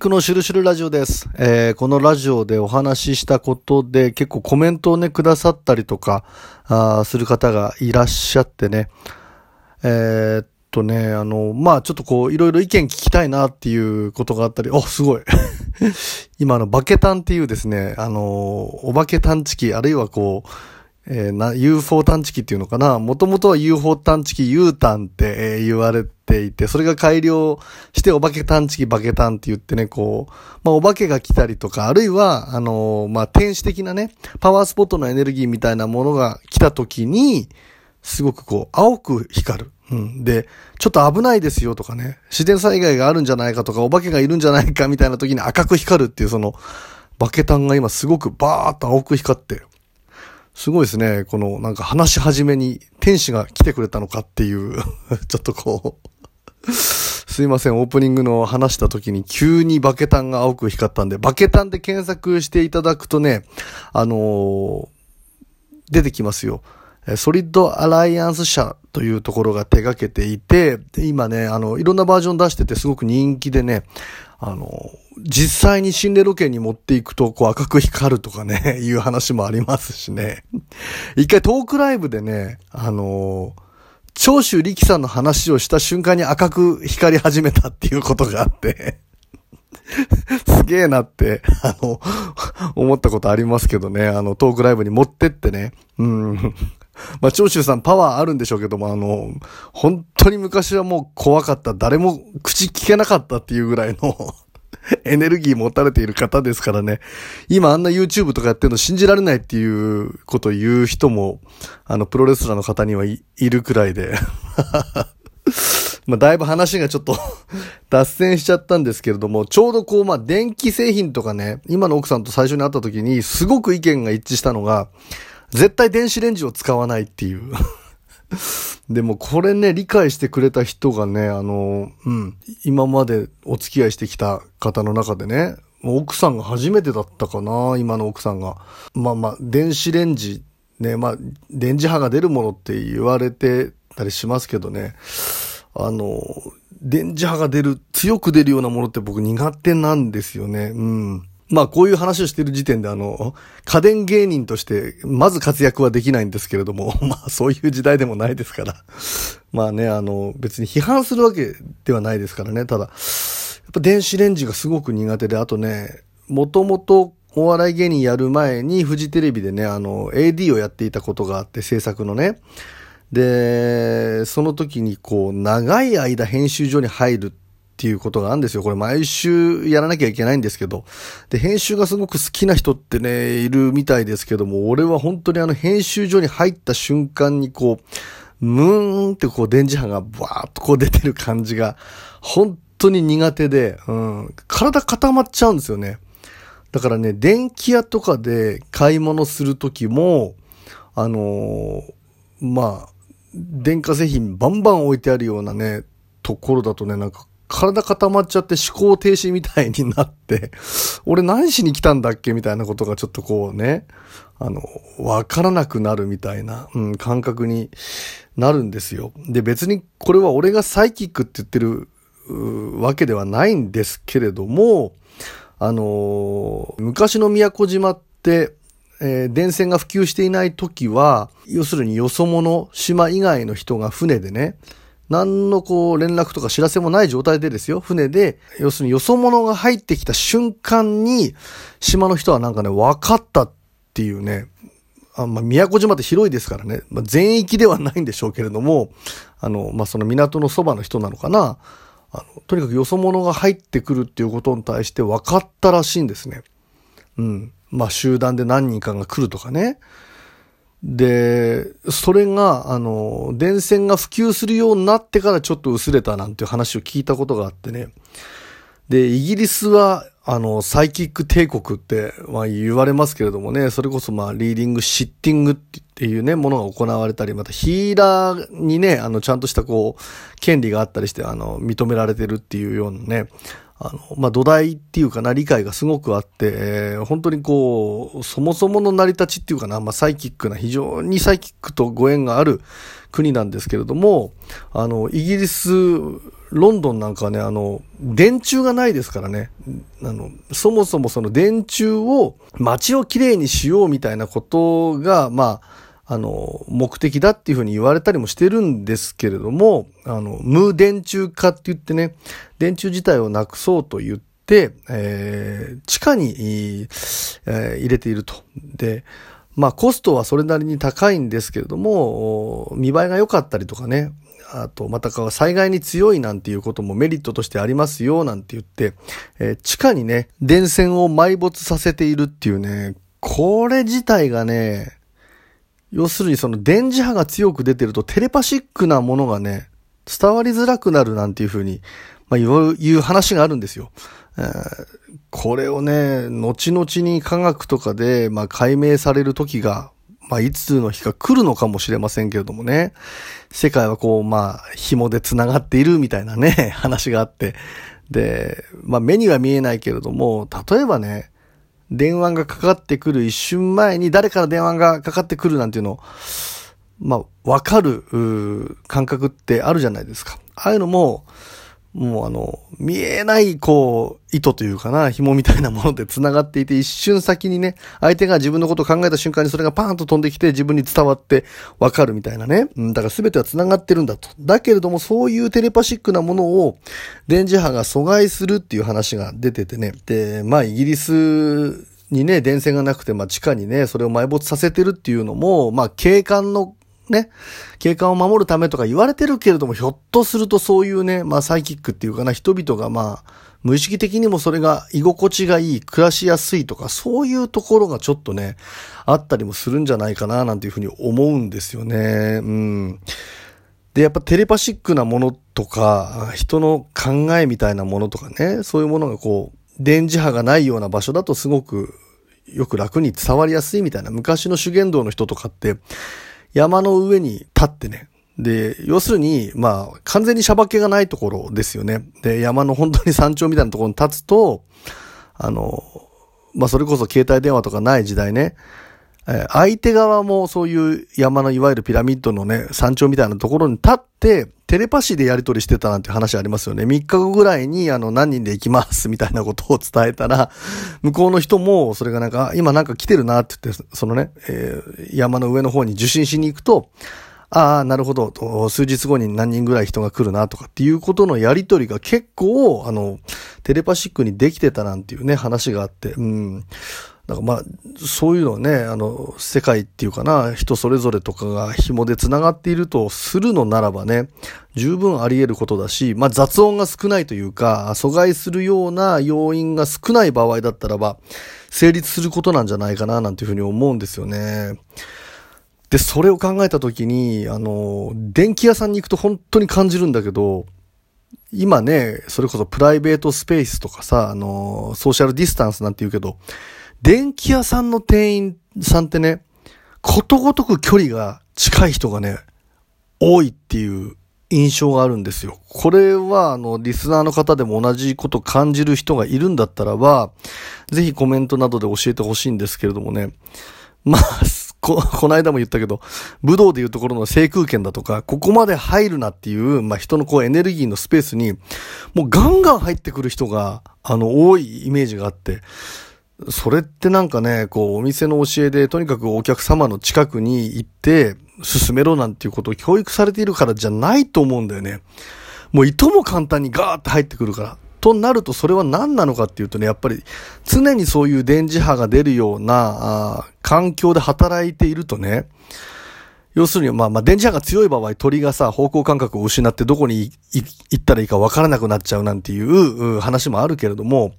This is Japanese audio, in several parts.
クのシュルシュルラジオです。えー、このラジオでお話ししたことで結構コメントをね、くださったりとか、あする方がいらっしゃってね。えー、っとね、あの、まあちょっとこう、いろいろ意見聞きたいなっていうことがあったり、お、すごい。今のバケタンっていうですね、あの、お化け探知機、あるいはこう、えー、な、UFO 探知機っていうのかな？もともとは UFO 探知機 U タンって、えー、言われていて、それが改良してお化け探知機バケタンって言ってね、こう、まあお化けが来たりとか、あるいは、あのー、まあ天使的なね、パワースポットのエネルギーみたいなものが来た時に、すごくこう、青く光る。うん。で、ちょっと危ないですよとかね、自然災害があるんじゃないかとか、お化けがいるんじゃないかみたいな時に赤く光るっていうその、バケタンが今すごくバーっと青く光ってる、すごいですね。このなんか話し始めに天使が来てくれたのかっていう ちょっとこうすいません、オープニングの話した時に急にバケタンが青く光ったんで、バケタンで検索していただくとね、あのー、出てきますよ。ソリッドアライアンス社というところが手掛けていて、今ね、あの、いろんなバージョン出しててすごく人気でね、あの、実際に心霊ロケに持っていくと、こう赤く光るとかね、いう話もありますしね。一回トークライブでね、あの、長州力さんの話をした瞬間に赤く光り始めたっていうことがあって すげえなって、あの、思ったことありますけどね、あの、トークライブに持ってってね、うん。まあ、長州さんパワーあるんでしょうけども、あの、本当に昔はもう怖かった。誰も口聞けなかったっていうぐらいの エネルギー持たれている方ですからね。今あんな YouTube とかやってるの信じられないっていうことを言う人も、あの、プロレスラーの方にはいるくらいで。まあ、だいぶ話がちょっと脱線しちゃったんですけれども、ちょうどこう、まあ、電気製品とかね、今の奥さんと最初に会った時に、すごく意見が一致したのが、絶対電子レンジを使わないっていう でもこれね、理解してくれた人がね、あの、うん、今までお付き合いしてきた方の中でね、奥さんが初めてだったかな、今の奥さんが。まあまあ、電子レンジ、ね、まあ、電磁波が出るものって言われてたりしますけどね、あの、電磁波が出る、強く出るようなものって僕苦手なんですよね。うん。まあこういう話をしてる時点であの、家電芸人としてまず活躍はできないんですけれども、まあそういう時代でもないですから。まあね、あの、別に批判するわけではないですからね。ただ、やっぱ電子レンジがすごく苦手で、あとね、もともとお笑い芸人やる前にフジテレビでね、あの、AD をやっていたことがあって、制作のね。で、その時にこう、長い間編集所に入るってっていうことがあるんですよ。これ毎週やらなきゃいけないんですけど。で、編集がすごく好きな人ってね、いるみたいですけども、俺は本当にあの編集所に入った瞬間にこう、ムーンってこう電磁波がバーっとこう出てる感じが、本当に苦手で、うん、体固まっちゃうんですよね。だからね、電気屋とかで買い物するときも、あのー、まあ、電化製品バンバン置いてあるようなね、ところだとね、なんか体固まっちゃって思考停止みたいになって、俺何しに来たんだっけみたいなことがちょっとこうね、あの、わからなくなるみたいな、うん、感覚になるんですよ。で、別にこれは俺がサイキックって言ってるわけではないんですけれども、あの昔の宮古島って、えー、電線が普及していない時は、要するによそ者、島以外の人が船でね、何のこう連絡とか知らせもない状態でですよ、船で、要するによそ者が入ってきた瞬間に、島の人はなんかね、分かったっていうね、あまあ、宮古島って広いですからね、まあ、全域ではないんでしょうけれども、あの、まあ、その港のそばの人なのかな、あの、とにかくよそ者が入ってくるっていうことに対して分かったらしいんですね。うん。まあ、集団で何人かが来るとかね。で、それが、あの、電線が普及するようになってからちょっと薄れたなんていう話を聞いたことがあってね。で、イギリスは、あの、サイキック帝国って、まあ言われますけれどもね、それこそまあリーディング、シッティングっていうね、ものが行われたり、またヒーラーにね、あの、ちゃんとしたこう、権利があったりして、あの、認められてるっていうようなね、あの、まあ、土台っていうかな、理解がすごくあって、えー、本当にこう、そもそもの成り立ちっていうかな、まあ、サイキックな、非常にサイキックとご縁がある国なんですけれども、あの、イギリスロンドンなんかはね、あの、電柱がないですからね。あの、そもそもその電柱を街をきれいにしようみたいなことが、まあ、あの、目的だっていうふうに言われたりもしてるんですけれども、あの、無電柱化って言ってね、電柱自体をなくそうと言って、えー、地下に、えー、入れていると。で、まあコストはそれなりに高いんですけれども、見栄えが良かったりとかね、あと、またか災害に強いなんていうこともメリットとしてありますよ、なんて言って、えー、地下にね、電線を埋没させているっていうね、これ自体がね、要するにその電磁波が強く出てるとテレパシックなものがね、伝わりづらくなるなんていうふうに、まあ、いう話があるんですよ。えー、これをね、後々に科学とかで、まあ、解明される時がまあ、いつの日か来るのかもしれませんけれどもね、世界はこう、まあ、紐で繋がっているみたいなね、話があって、で、まあ、目には見えないけれども、例えばね、電話がかかってくる一瞬前に誰から電話がかかってくるなんていうのを、まあ、わかる、感覚ってあるじゃないですか。ああいうのも、もうあの、見えない、こう、糸というかな、紐みたいなもので繋がっていて、一瞬先にね、相手が自分のことを考えた瞬間にそれがパーンと飛んできて自分に伝わってわかるみたいなね。うん、だから全ては繋がってるんだと。だけれども、そういうテレパシックなものを、電磁波が阻害するっていう話が出ててね。で、まあ、イギリスにね、電線がなくて、まあ、地下にね、それを埋没させてるっていうのも、まあ、景観のね、景観を守るためとか言われてるけれども、ひょっとするとそういうね、まあサイキックっていうかな、人々がまあ、無意識的にもそれが居心地がいい、暮らしやすいとか、そういうところがちょっとね、あったりもするんじゃないかな、なんていうふうに思うんですよね。うん。で、やっぱテレパシックなものとか、人の考えみたいなものとかね、そういうものがこう、電磁波がないような場所だとすごくよく楽に伝わりやすいみたいな、昔の修験道の人とかって、山の上に立ってね、で、要するに、まあ、完全にシャバけがないところですよね。で、山の本当に山頂みたいなところに立つと、あの、まあ、それこそ携帯電話とかない時代ね、え相手側もそういう山のいわゆるピラミッドのね、山頂みたいなところに立って、テレパシーでやり取りしてたなんて話ありますよね。3日後ぐらいに、あの、何人で行きますみたいなことを伝えたら、向こうの人も、それがなんか、今なんか来てるなって言って、そのね、えー、山の上の方に受信しに行くと、ああ、なるほど。数日後に何人ぐらい人が来るなとかっていうことのやりとりが結構、あの、テレパシックにできてたなんていうね、話があって、うん。だかまあ、そういうのはね、あの、世界っていうかな、人それぞれとかが紐で繋がっているとするのならばね、十分あり得ることだし、まあ雑音が少ないというか、阻害するような要因が少ない場合だったらば、成立することなんじゃないかな、なんていうふうに思うんですよね。で、それを考えたときに、あの、電気屋さんに行くと本当に感じるんだけど、今ね、それこそプライベートスペースとかさ、あの、ソーシャルディスタンスなんて言うけど、電気屋さんの店員さんってね、ことごとく距離が近い人がね、多いっていう印象があるんですよ。これは、あの、リスナーの方でも同じこと感じる人がいるんだったらば、ぜひコメントなどで教えてほしいんですけれどもね。まあ、こ、この間も言ったけど、武道でいうところの制空権だとか、ここまで入るなっていう、まあ人のこうエネルギーのスペースに、もうガンガン入ってくる人が、あの、多いイメージがあって、それってなんかね、こう、お店の教えで、とにかくお客様の近くに行って、進めろなんていうことを教育されているからじゃないと思うんだよね。もういとも簡単にガーって入ってくるから。となるとそれは何なのかっていうとね、やっぱり常にそういう電磁波が出るような、環境で働いているとね、要するに、まあまあ、電磁波が強い場合、鳥がさ、方向感覚を失ってどこに行ったらいいかわからなくなっちゃうなんていう話もあるけれども、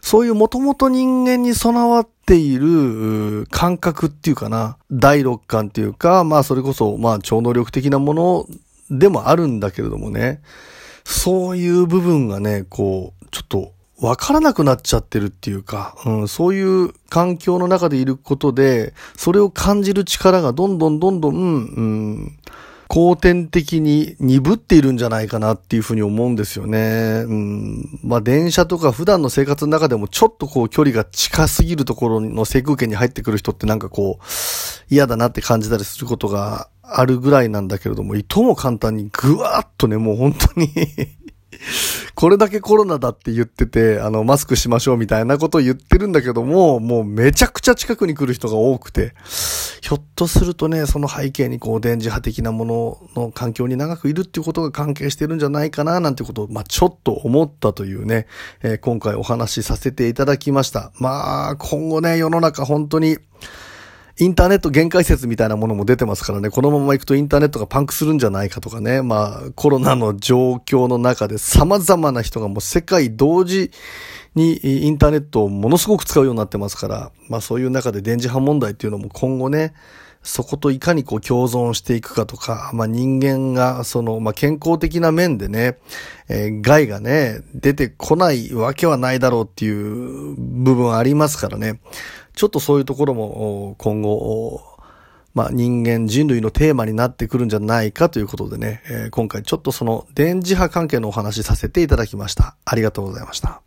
そういうもともと人間に備わっている感覚っていうかな、第六感っていうか、まあそれこそ、まあ超能力的なものでもあるんだけれどもね、そういう部分がね、こう、ちょっとわからなくなっちゃってるっていうか、うん、そういう環境の中でいることで、それを感じる力がどんどんどんどん、うん、後天的に鈍っているんじゃないかなっていうふうに思うんですよね。うん、まあ電車とか普段の生活の中でもちょっとこう距離が近すぎるところの制空権に入ってくる人ってなんかこう嫌だなって感じたりすることがあるぐらいなんだけれども、いとも簡単にぐわーっとね、もう本当にこれだけコロナだって言ってて、あの、マスクしましょうみたいなことを言ってるんだけども、もうめちゃくちゃ近くに来る人が多くて、ひょっとするとね、その背景にこう、電磁波的なものの環境に長くいるっていうことが関係してるんじゃないかな、なんてことを、まあ、ちょっと思ったというね、えー、今回お話しさせていただきました。まあ、今後ね、世の中本当に、インターネット限界説みたいなものも出てますからね、このまま行くとインターネットがパンクするんじゃないかとかね、まあコロナの状況の中で様々な人がもう世界同時にインターネットをものすごく使うようになってますから、まあそういう中で電磁波問題っていうのも今後ね、そこといかにこう共存していくかとか、まあ人間がその、まあ健康的な面でね、えー、害がね、出てこないわけはないだろうっていう部分ありますからね。ちょっとそういうところも今後、まあ、人間、人類のテーマになってくるんじゃないかということでね、えー、今回ちょっとその電磁波関係のお話しさせていただきました。ありがとうございました。